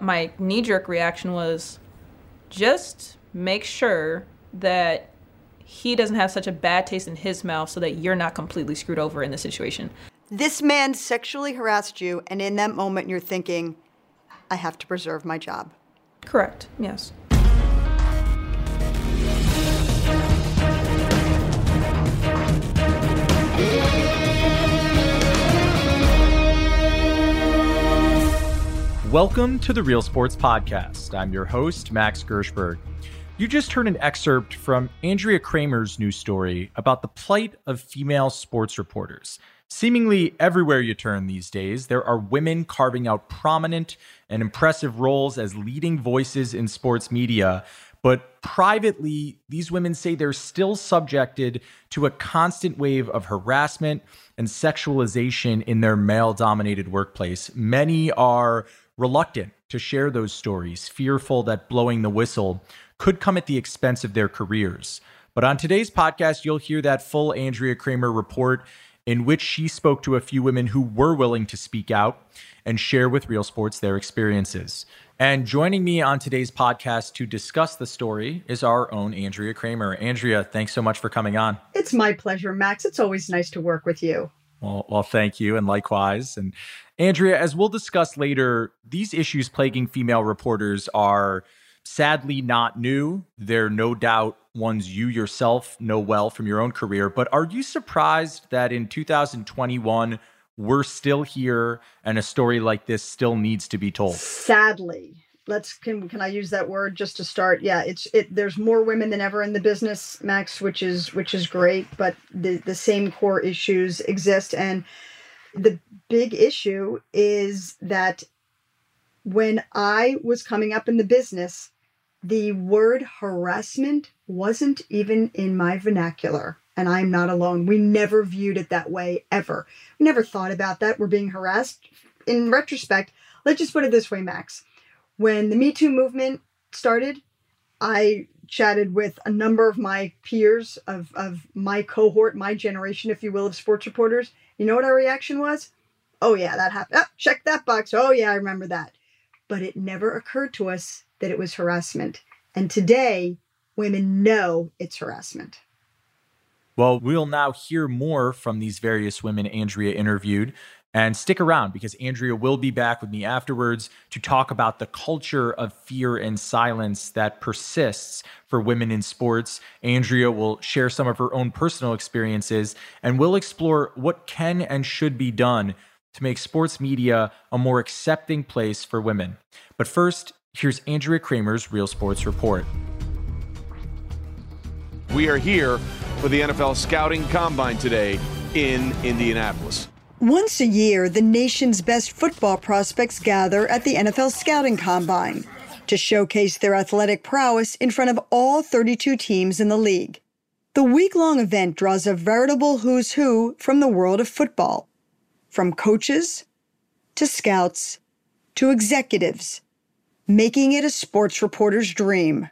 My knee jerk reaction was just make sure that he doesn't have such a bad taste in his mouth so that you're not completely screwed over in the situation. This man sexually harassed you, and in that moment, you're thinking, I have to preserve my job. Correct, yes. Welcome to the Real Sports Podcast. I'm your host, Max Gershberg. You just heard an excerpt from Andrea Kremer's new story about the plight of female sports reporters. Seemingly everywhere you turn these days, there are women carving out prominent and impressive roles as leading voices in sports media. But privately, these women say they're still subjected to a constant wave of harassment and sexualization in their male dominated workplace. Many are reluctant to share those stories, fearful that blowing the whistle could come at the expense of their careers. But on today's podcast, you'll hear that full Andrea Kremer report in which she spoke to a few women who were willing to speak out and share with Real Sports their experiences. And joining me on today's podcast to discuss the story is our own Andrea Kremer. Andrea, thanks so much for coming on. It's my pleasure, Max. It's always nice to work with you. Well, well, thank you, and likewise. And Andrea, as we'll discuss later, these issues plaguing female reporters are sadly not new. They're no doubt ones you yourself know well from your own career. But are you surprised that in 2021 we're still here and a story like this still needs to be told? Sadly. Let's can can I use that word just to start? Yeah, it's it there's more women than ever in the business, Max, which is which is great, but the the same core issues exist and the big issue is that when I was coming up in the business, the word harassment wasn't even in my vernacular. And I'm not alone. We never viewed it that way ever. We never thought about that. We're being harassed. In retrospect, let's just put it this way, Max. When the Me Too movement started, I chatted with a number of my peers of, of my cohort, my generation, if you will, of sports reporters. You know what our reaction was? Oh, yeah, that happened. Oh, check that box. Oh, yeah, I remember that. But it never occurred to us that it was harassment. And today, women know it's harassment. Well, we'll now hear more from these various women Andrea interviewed. And stick around because Andrea will be back with me afterwards to talk about the culture of fear and silence that persists for women in sports. Andrea will share some of her own personal experiences and we'll explore what can and should be done to make sports media a more accepting place for women. But first, here's Andrea Kremer's Real Sports Report. We are here for the NFL Scouting Combine today in Indianapolis. Once a year, the nation's best football prospects gather at the NFL Scouting Combine to showcase their athletic prowess in front of all 32 teams in the league. The week long event draws a veritable who's who from the world of football, from coaches to scouts to executives, making it a sports reporter's dream.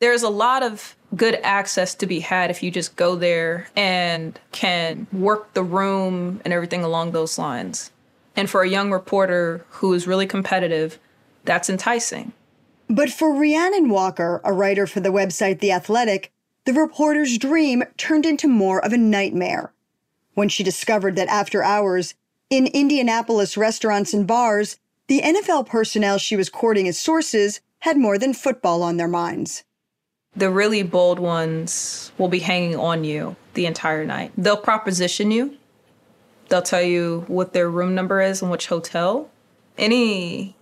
There's a lot of good access to be had if you just go there and can work the room and everything along those lines. And for a young reporter who is really competitive, that's enticing. But for Rhiannon Walker, a writer for the website The Athletic, the reporter's dream turned into more of a nightmare. When she discovered that after hours, in Indianapolis restaurants and bars, the NFL personnel she was courting as sources had more than football on their minds. The really bold ones will be hanging on you the entire night. They'll proposition you. They'll tell you what their room number is and which hotel. Any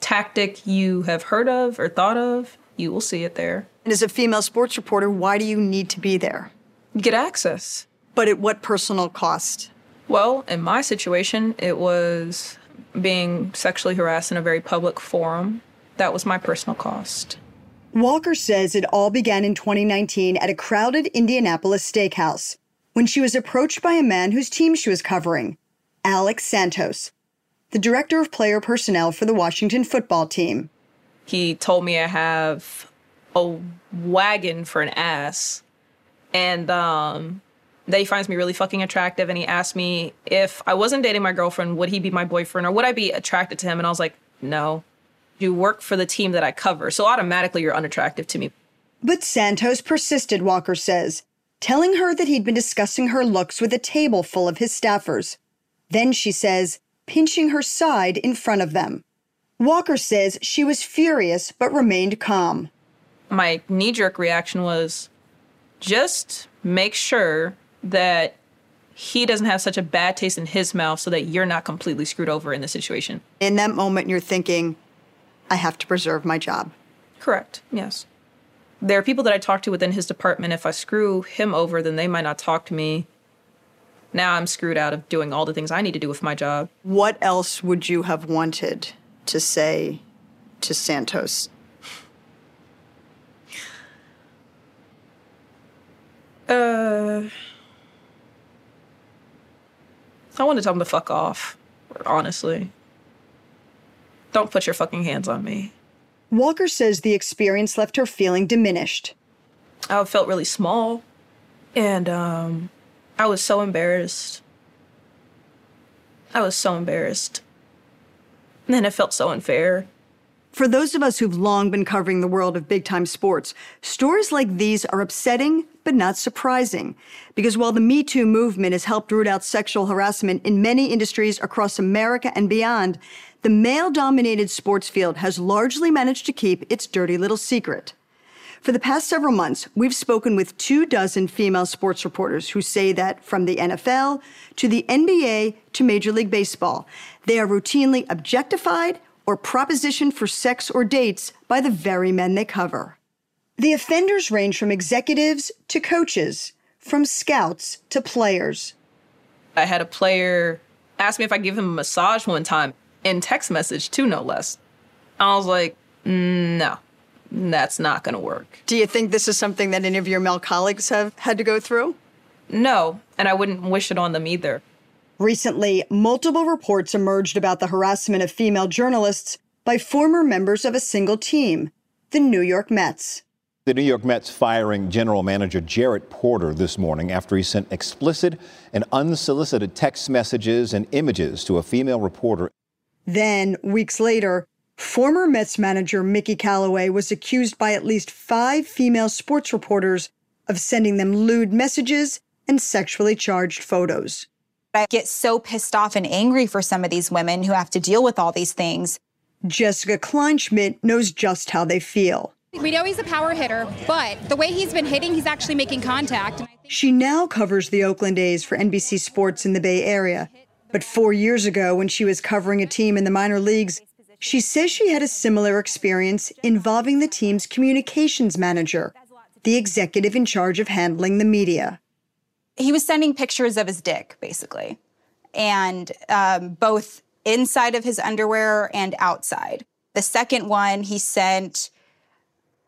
tactic you have heard of or thought of, you will see it there. And as a female sports reporter, why do you need to be there? Get access. But at what personal cost? Well, in my situation, it was being sexually harassed in a very public forum. That was my personal cost. Walker says it all began in 2019 at a crowded Indianapolis steakhouse when she was approached by a man whose team she was covering, Alex Santos, the director of player personnel for the Washington football team. He told me I have a wagon for an ass and um that he finds me really fucking attractive and he asked me if I wasn't dating my girlfriend, would he be my boyfriend or would I be attracted to him? And I was like, no. You work for the team that I cover, so automatically you're unattractive to me. But Santos persisted, Walker says, telling her that he'd been discussing her looks with a table full of his staffers. Then, she says, pinching her side in front of them. Walker says she was furious but remained calm. My knee jerk reaction was just make sure that he doesn't have such a bad taste in his mouth so that you're not completely screwed over in the situation. In that moment, you're thinking, I have to preserve my job. Correct, yes. There are people that I talk to within his department. If I screw him over, then they might not talk to me. Now I'm screwed out of doing all the things I need to do with my job. What else would you have wanted to say to Santos? Uh, I want to tell him to fuck off, honestly. Don't put your fucking hands on me. Walker says the experience left her feeling diminished. I felt really small, and um, I was so embarrassed. I was so embarrassed. And it felt so unfair. For those of us who've long been covering the world of big time sports, stories like these are upsetting but not surprising. Because while the Me Too movement has helped root out sexual harassment in many industries across America and beyond, the male dominated sports field has largely managed to keep its dirty little secret. For the past several months, we've spoken with two dozen female sports reporters who say that from the NFL to the NBA to Major League Baseball, they are routinely objectified or propositioned for sex or dates by the very men they cover. The offenders range from executives to coaches, from scouts to players. I had a player ask me if I give him a massage one time in text message too, no less. I was like, mm, no, that's not going to work. Do you think this is something that any of your male colleagues have had to go through? No, and I wouldn't wish it on them either. Recently, multiple reports emerged about the harassment of female journalists by former members of a single team, the New York Mets. The New York Mets firing general manager Jared Porter this morning after he sent explicit and unsolicited text messages and images to a female reporter. Then, weeks later, former Mets manager Mickey Callaway was accused by at least five female sports reporters of sending them lewd messages and sexually charged photos. I get so pissed off and angry for some of these women who have to deal with all these things. Jessica Kleinschmidt knows just how they feel. We know he's a power hitter, but the way he's been hitting, he's actually making contact. She now covers the Oakland A's for NBC Sports in the Bay Area. But four years ago, when she was covering a team in the minor leagues, she says she had a similar experience involving the team's communications manager, the executive in charge of handling the media. He was sending pictures of his dick, basically, and um, both inside of his underwear and outside. The second one he sent,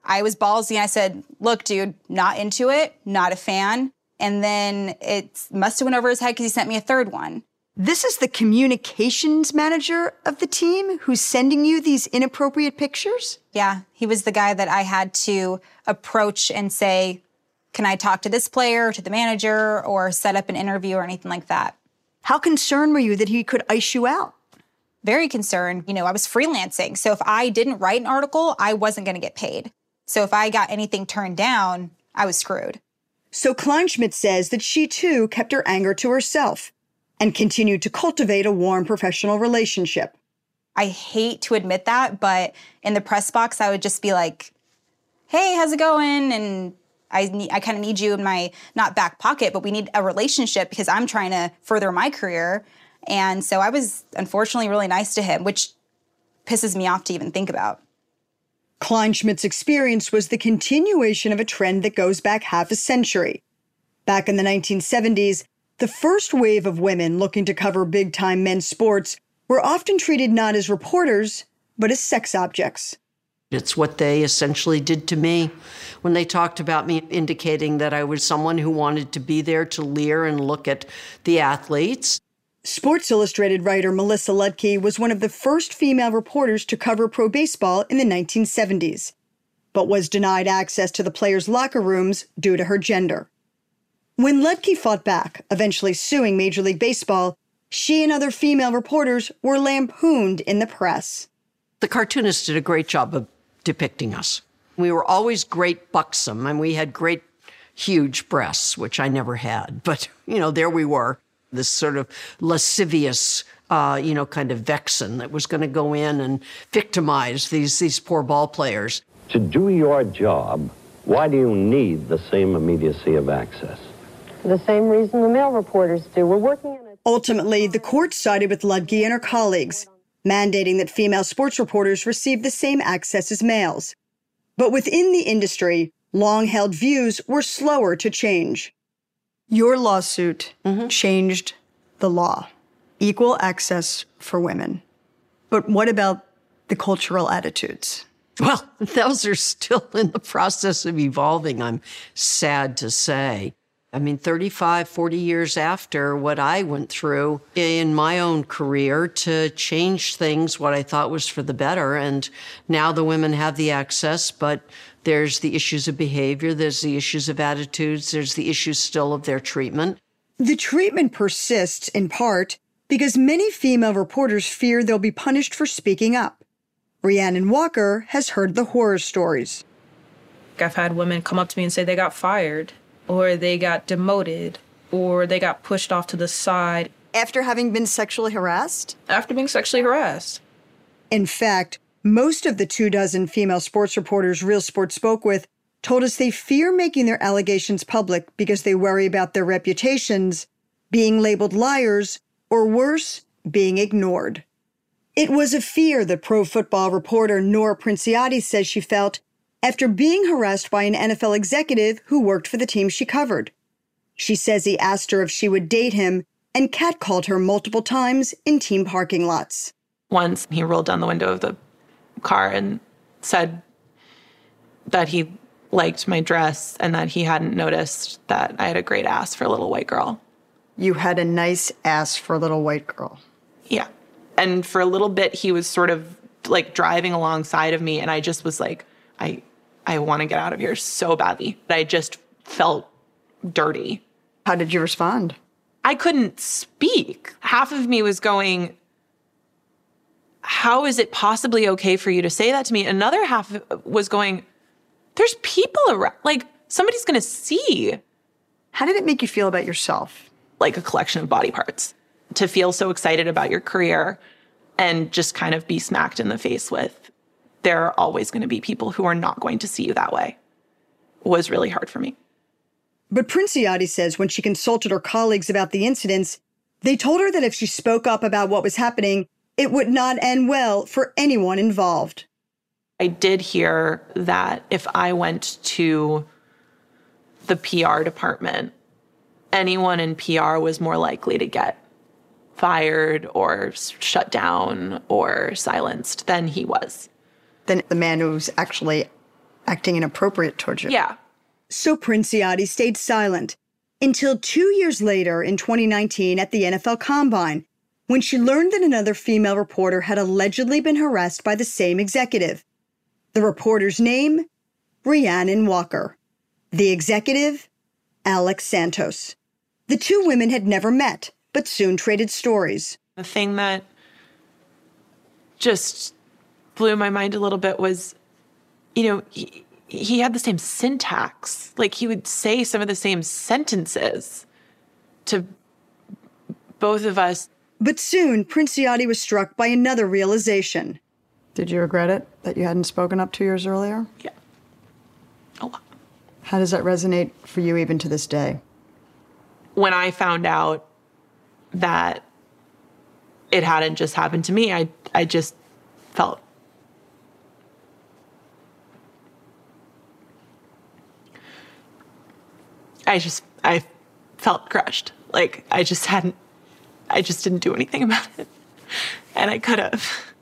I was ballsy and I said, Look, dude, not into it, not a fan. And then it must have went over his head because he sent me a third one. This is the communications manager of the team who's sending you these inappropriate pictures? Yeah, he was the guy that I had to approach and say, Can I talk to this player, to the manager, or set up an interview or anything like that? How concerned were you that he could ice you out? Very concerned. You know, I was freelancing. So if I didn't write an article, I wasn't going to get paid. So if I got anything turned down, I was screwed. So Kleinschmidt says that she too kept her anger to herself and continued to cultivate a warm professional relationship. I hate to admit that, but in the press box, I would just be like, hey, how's it going? And I, need, I kind of need you in my, not back pocket, but we need a relationship because I'm trying to further my career. And so I was unfortunately really nice to him, which pisses me off to even think about. Kleinschmidt's experience was the continuation of a trend that goes back half a century. Back in the 1970s, The first wave of women looking to cover big time men's sports were often treated not as reporters, but as sex objects. It's what they essentially did to me when they talked about me, indicating that I was someone who wanted to be there to leer and look at the athletes. Sports Illustrated writer Melissa Ludtke was one of the first female reporters to cover pro baseball in the 1970s, but was denied access to the players' locker rooms due to her gender. When Ludtke fought back, eventually suing Major League Baseball, she and other female reporters were lampooned in the press. The cartoonists did a great job of depicting us. We were always great buxom, and we had great, huge breasts, which I never had. But, you know, there we were this sort of lascivious, uh, you know, kind of vixen that was going to go in and victimize these these poor ball players. To do your job, why do you need the same immediacy of access? For the same reason the male reporters do. We're working in a Ultimately, the court sided with Ludtke and her colleagues, mandating that female sports reporters receive the same access as males. But within the industry, long held views were slower to change. Your lawsuit mm-hmm. changed the law, equal access for women. But what about the cultural attitudes? Well, those are still in the process of evolving, I'm sad to say. I mean, 35, 40 years after what I went through in my own career to change things, what I thought was for the better. And now the women have the access, but there's the issues of behavior, there's the issues of attitudes, there's the issues still of their treatment. The treatment persists in part because many female reporters fear they'll be punished for speaking up. Rhiannon Walker has heard the horror stories. I've had women come up to me and say they got fired, or they got demoted, or they got pushed off to the side After having been sexually harassed? after being sexually harassed. In fact, most of the two dozen female sports reporters Real Sports spoke with told us they fear making their allegations public because they worry about their reputations, being labeled liars, or worse, being ignored. It was a fear that pro football reporter Nora Princiotti says she felt after being harassed by an NFL executive who worked for the team she covered. She says he asked her if she would date him and catcalled her multiple times in team parking lots. Once he rolled down the window of the car and said that he liked my dress and that he hadn't noticed that I had a great ass for a little white girl. You had a nice ass for a little white girl. Yeah. And for a little bit he was sort of like driving alongside of me and I just was like I I want to get out of here so badly. I just felt dirty. How did you respond? I couldn't speak. Half of me was going, How is it possibly okay for you to say that to me? Another half was going, There's people around. Like, somebody's going to see. How did it make you feel about yourself? Like a collection of body parts. To feel so excited about your career and just kind of be smacked in the face with, there are always going to be people who are not going to see you that way was really hard for me. But Princiotti says when she consulted her colleagues about the incidents, they told her that if she spoke up about what was happening, it would not end well for anyone involved. I did hear that if I went to the PR department, anyone in PR was more likely to get fired or shut down or silenced than he was. Than the man who's actually acting inappropriate towards you. Yeah. So Princiotti stayed silent until two years later in 2019 at the NFL Combine, when she learned that another female reporter had allegedly been harassed by the same executive. The reporter's name? Rhiannon Walker. The executive? Alex Santos. The two women had never met, but soon traded stories. The thing that just blew my mind a little bit was, you know, he, he had the same syntax. Like he would say some of the same sentences to both of us. But soon, Princiotti was struck by another realization. Did you regret it that you hadn't spoken up two years earlier? Yeah. A lot. How does that resonate for you even to this day? When I found out that it hadn't just happened to me, I I just felt I just I felt crushed. Like, I just hadn't, I just didn't do anything about it. And I could have.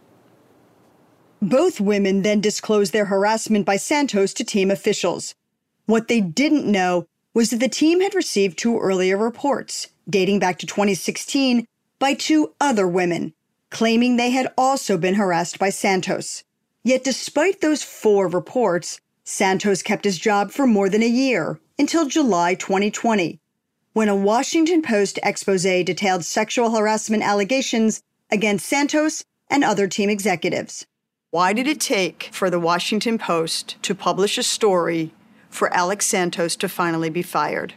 Both women then disclosed their harassment by Santos to team officials. What they didn't know was that the team had received two earlier reports, dating back to 2016, by two other women, claiming they had also been harassed by Santos. Yet, despite those four reports, Santos kept his job for more than a year, until July 2020, when a Washington Post expose detailed sexual harassment allegations against Santos and other team executives. Why did it take for the Washington Post to publish a story for Alex Santos to finally be fired?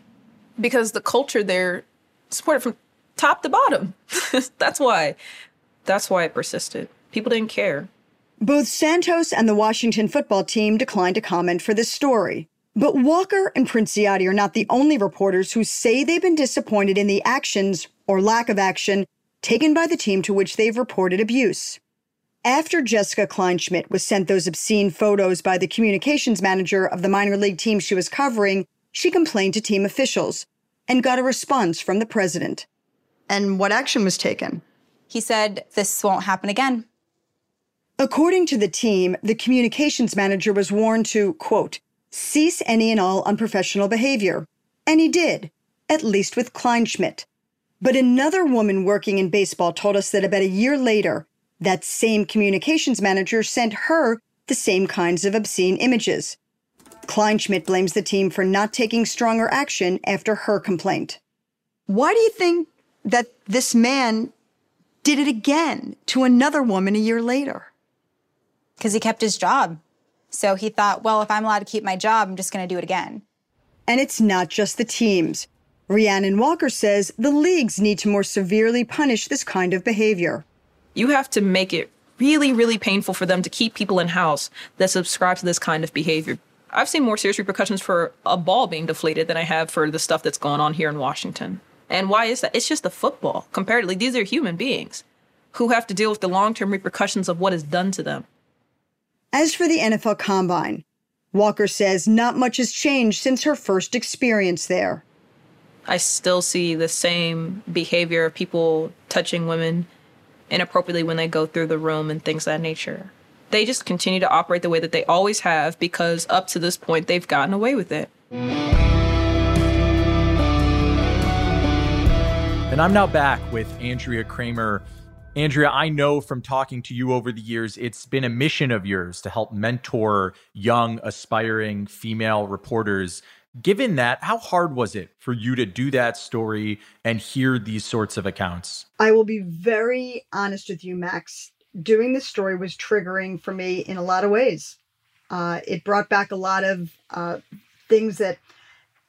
Because the culture there supported from top to bottom. That's why. That's why it persisted. People didn't care. Both Santos and the Washington football team declined to comment for this story. But Walker and Princiotti are not the only reporters who say they've been disappointed in the actions or lack of action taken by the team to which they've reported abuse. After Jessica Kleinschmidt was sent those obscene photos by the communications manager of the minor league team she was covering, she complained to team officials and got a response from the president. And what action was taken? He said, This won't happen again. According to the team, the communications manager was warned to, quote, cease any and all unprofessional behavior. And he did, at least with Kleinschmidt. But another woman working in baseball told us that about a year later, that same communications manager sent her the same kinds of obscene images. Kleinschmidt blames the team for not taking stronger action after her complaint. Why do you think that this man did it again to another woman a year later? Because he kept his job. So he thought, well, if I'm allowed to keep my job, I'm just going to do it again. And it's not just the teams. Rhiannon Walker says the leagues need to more severely punish this kind of behavior. You have to make it really, really painful for them to keep people in house that subscribe to this kind of behavior. I've seen more serious repercussions for a ball being deflated than I have for the stuff that's going on here in Washington. And why is that? It's just a football. Comparatively, these are human beings who have to deal with the long term repercussions of what is done to them. As for the NFL Combine, Walker says not much has changed since her first experience there. I still see the same behavior of people touching women inappropriately when they go through the room and things of that nature. They just continue to operate the way that they always have because up to this point they've gotten away with it. And I'm now back with Andrea Kremer. Andrea, I know from talking to you over the years, it's been a mission of yours to help mentor young, aspiring female reporters. Given that, how hard was it for you to do that story and hear these sorts of accounts? I will be very honest with you, Max. Doing this story was triggering for me in a lot of ways. Uh, it brought back a lot of uh, things that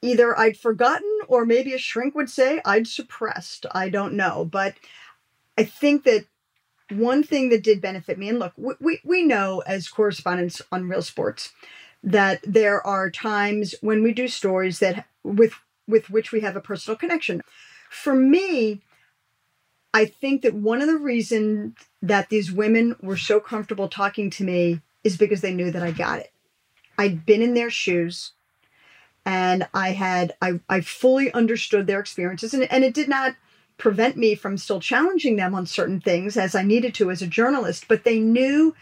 either I'd forgotten or maybe a shrink would say I'd suppressed. I don't know. But I think that one thing that did benefit me, and look, we, we know as correspondents on Real Sports that there are times when we do stories that with with which we have a personal connection. For me, I think that one of the reasons that these women were so comfortable talking to me is because they knew that I got it. I'd been in their shoes and I had I, I fully understood their experiences and, and it did not prevent me from still challenging them on certain things as I needed to as a journalist, but they knew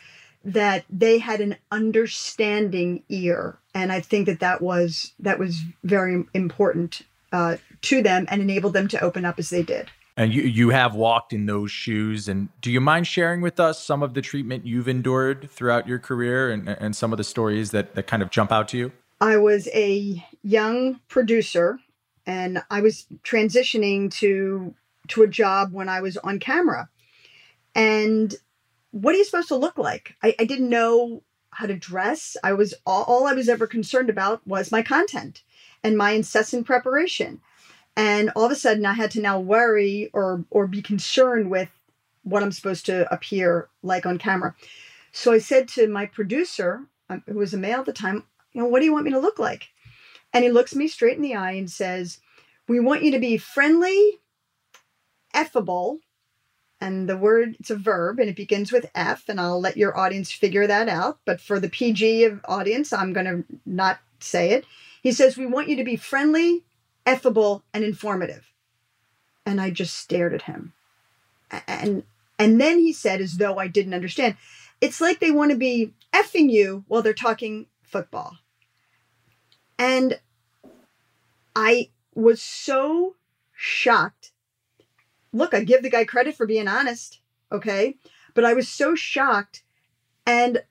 that they had an understanding ear. And i think that that was that was very important uh, to them and enabled them to open up as they did. And you you have walked in those shoes. And do you mind sharing with us some of the treatment you've endured throughout your career and, and some of the stories that, that kind of jump out to you? I was a young producer and i was transitioning to to a job when I was on camera. And what are you supposed to look like? I, I didn't know how to dress. I was all, all I was ever concerned about was my content and my incessant preparation. And all of a sudden I had to now worry or or be concerned with what I'm supposed to appear like on camera. So I said to my producer, um, who was a male at the time, you know, what do you want me to look like? And he looks me straight in the eye and says, We want you to be friendly, affable and the word it's a verb and it begins with f and i'll let your audience figure that out but for the pg of audience i'm going to not say it he says we want you to be friendly affable and informative and I just stared at him. And and then he said, as though I didn't understand, it's like they want to be effing you while they're talking football. And I was so shocked. Look, I give the guy credit for being honest, okay? But I was so shocked and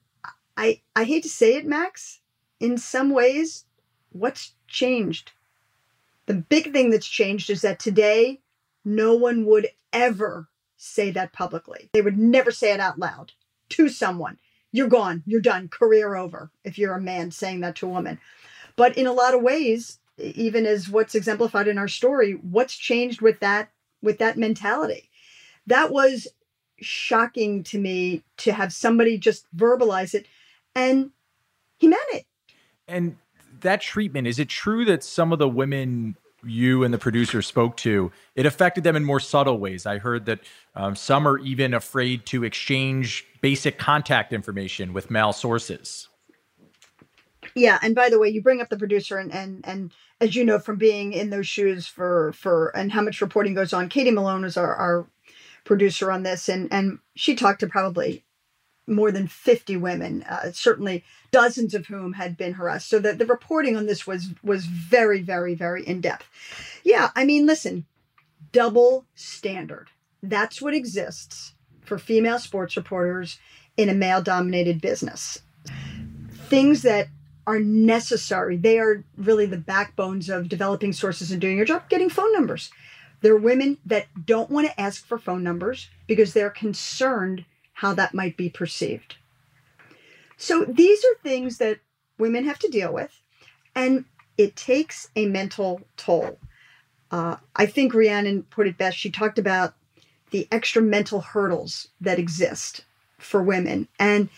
I I hate to say it, Max, in some ways what's changed? The big thing that's changed is that today no one would ever say that publicly. They would never say it out loud to someone. You're gone, you're done, career over if you're a man saying that to a woman. But in a lot of ways, even as what's exemplified in our story, what's changed with that with that mentality? That was shocking to me to have somebody just verbalize it and he meant it. And that treatment, is it true that some of the women you and the producer spoke to, it affected them in more subtle ways? I heard that um, some are even afraid to exchange basic contact information with male sources. Yeah, and by the way, you bring up the producer, and and and as you know from being in those shoes for for and how much reporting goes on. Katie Malone is our our producer on this, and and she talked to probably more than 50 women, uh, certainly dozens of whom had been harassed. So the, the reporting on this was was very, very, very in depth. Yeah, I mean, listen, double standard. That's what exists for female sports reporters in a male dominated business. Things that are necessary. They are really the backbones of developing sources and doing your job, getting phone numbers. There are women that don't want to ask for phone numbers because they're concerned how that might be perceived. So these are things that women have to deal with, and it takes a mental toll. Uh, I think Rhiannon put it best. She talked about the extra mental hurdles that exist for women. And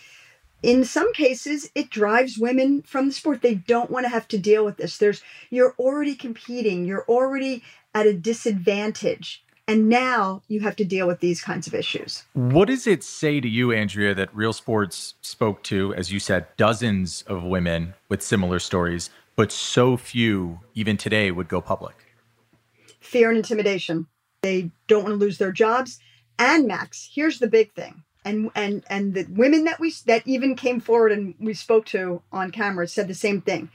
in some cases it drives women from the sport. They don't want to have to deal with this. There's you're already competing. You're already at a disadvantage. And now you have to deal with these kinds of issues. What does it say to you andrea that real sports spoke to as you said dozens of women with similar stories but so few even today would go public? Fear and intimidation. They don't want to lose their jobs. And max here's the big thing and and and the women that we that even came forward and we spoke to on camera said the same thing.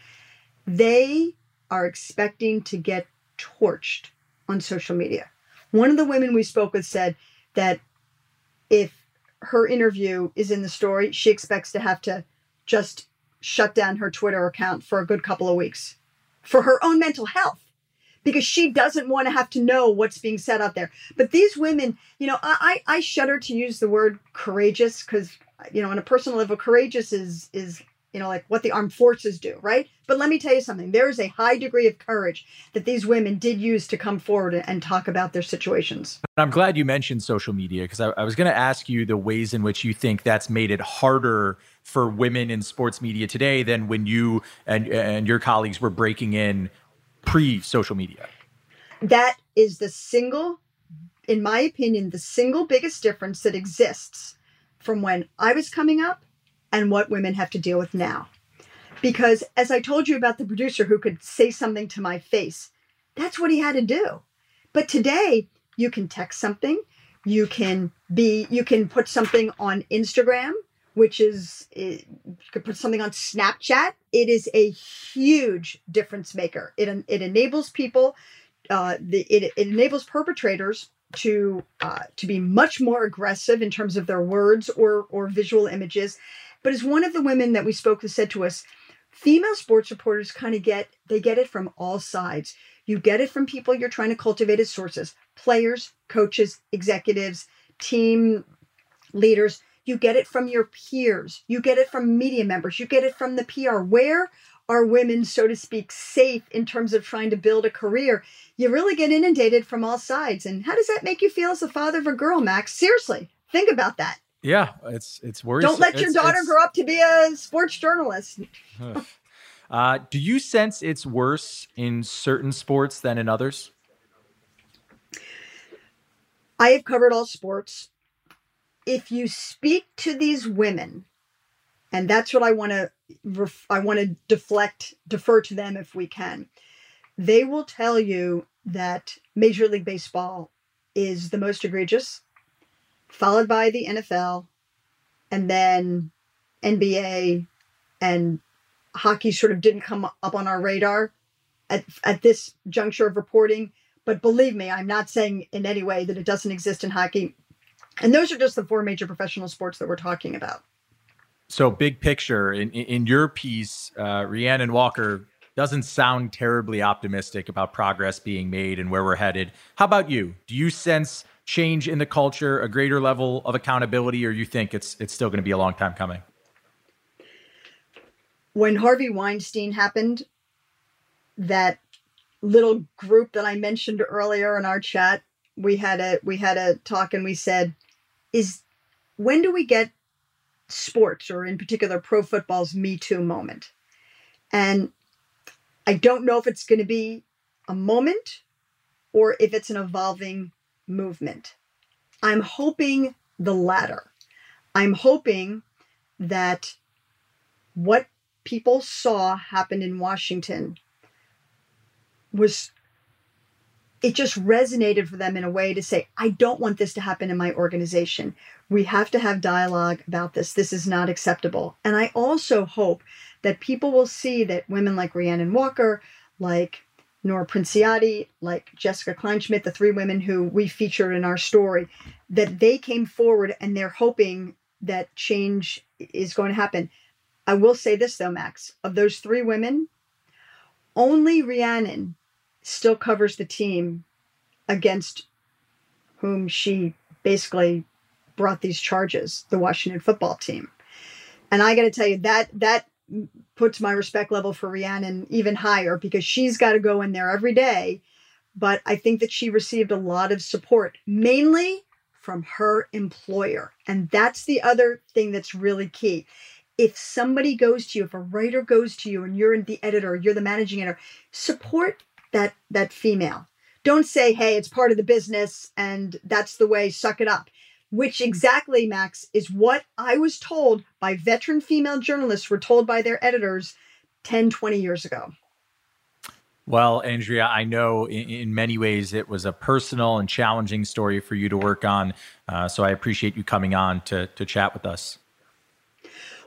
They are expecting to get torched on social media. One of the women we spoke with said that if her interview is in the story she expects to have to just shut down her twitter account for a good couple of weeks for her own mental health because she doesn't want to have to know what's being said out there. But these women, you know, I I shudder to use the word courageous because you know, on a personal level, courageous is is you know like what the armed forces do, right? But let me tell you something. There is a high degree of courage that these women did use to come forward and talk about their situations. I'm glad you mentioned social media because I, I was going to ask you the ways in which you think that's made it harder for women in sports media today than when you and and your colleagues were breaking in pre social media. That is the single, in my opinion, the single biggest difference that exists from when I was coming up and what women have to deal with now. Because as I told you about the producer who could say something to my face, that's what he had to do. But today, you can text something, you can be, you can put something on Instagram, which is eh, you could put something on Snapchat. It is a huge difference maker. It it enables people, uh, the it, it enables perpetrators to uh, to be much more aggressive in terms of their words or or visual images. But as one of the women that we spoke with said to us, female sports reporters kind of get they get it from all sides. You get it from people you're trying to cultivate as sources, players, coaches, executives, team leaders you get it from your peers. You get it from media members. You get it from the PR. Where are women, so to speak, safe in terms of trying to build a career? You really get inundated from all sides. And how does that make you feel as a father of a girl, Max? Seriously, think about that. Yeah, it's it's worrisome. Don't let your it's, daughter it's... grow up to be a sports journalist. uh, do you sense it's worse in certain sports than in others? I have covered all sports if you speak to these women, and that's what I want to I want to deflect defer to them if we can. They will tell you that Major League Baseball is the most egregious, followed by the NFL, and then NBA and hockey sort of didn't come up on our radar at, at this juncture of reporting. But believe me, I'm not saying in any way that it doesn't exist in hockey. And those are just the four major professional sports that we're talking about. So, big picture in, in your piece, uh, Rhiannon Walker doesn't sound terribly optimistic about progress being made and where we're headed. How about you? Do you sense change in the culture, a greater level of accountability, or you think it's it's still going to be a long time coming? When Harvey Weinstein happened, that little group that I mentioned earlier in our chat, we had a we had a talk and we said, is when do we get sports or in particular pro football's Me Too moment? And I don't know if it's going to be a moment or if it's an evolving movement. I'm hoping the latter. I'm hoping that what people saw happen in Washington was it just resonated for them in a way to say, I don't want this to happen in my organization. We have to have dialogue about this. This is not acceptable. And I also hope that people will see that women like Rhiannon Walker, like Nora Princiotti, like Jessica Kleinschmidt, the three women who we featured in our story, that they came forward and they're hoping that change is going to happen. I will say this though, Max, of those three women, only Rhiannon still covers the team against whom she basically brought these charges, the Washington football team. And I got to tell you that that puts my respect level for Rhiannon even higher because she's got to go in there every day. But I think that she received a lot of support, mainly from her employer. And that's the other thing that's really key. If somebody goes to you, if a writer goes to you and you're the editor, you're the managing editor, support that that female. Don't say, "Hey, it's part of the business and that's the way, suck it up." Which exactly, Max, is what I was told by veteran female journalists were told by their editors 10, 20 years ago. Well, Andrea, I know in, in, many ways it was a personal and challenging story for you to work on. Uh, so I appreciate you coming on to, to chat with us.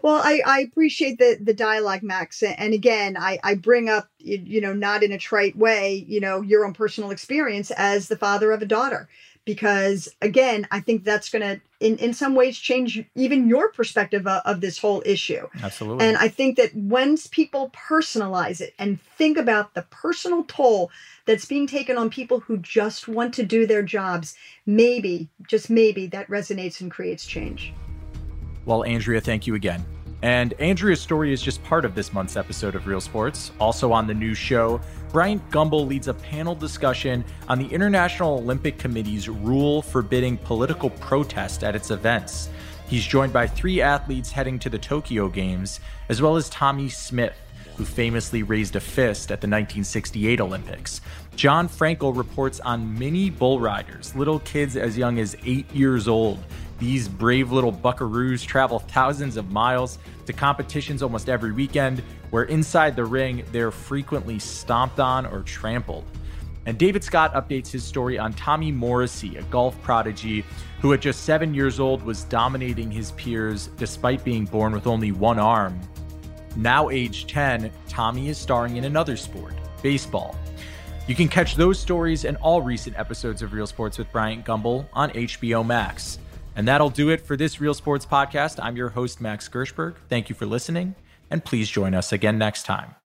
Well, I, I appreciate the the dialogue, Max. And again, I, I bring up, you, know, not in a trite way, you know, your own personal experience as the father of a daughter. Because again, I think that's going to, in, in some ways, change even your perspective of, of this whole issue. Absolutely. And I think that once people personalize it and think about the personal toll that's being taken on people who just want to do their jobs, maybe, just maybe, that resonates and creates change. Well, Andrea, thank you again. And Andrea's story is just part of this month's episode of Real Sports. Also on the new show, Bryant Gumbel leads a panel discussion on the International Olympic Committee's rule forbidding political protest at its events. He's joined by three athletes heading to the Tokyo Games, as well as Tommie Smith, who famously raised a fist at the 1968 Olympics. Jon Frankel reports on mini bull riders, little kids as young as eight years old. These brave little buckaroos travel thousands of miles to competitions almost every weekend, where inside the ring, they're frequently stomped on or trampled. And David Scott updates his story on Tommy Morrissey, a golf prodigy who at just seven years old was dominating his peers despite being born with only one arm. Now, age 10, Tommy is starring in another sport, baseball. You can catch those stories and all recent episodes of Real Sports with Bryant Gumbel on HBO Max. And that'll do it for this Real Sports podcast. I'm your host, Max Gershberg. Thank you for listening, and please join us again next time.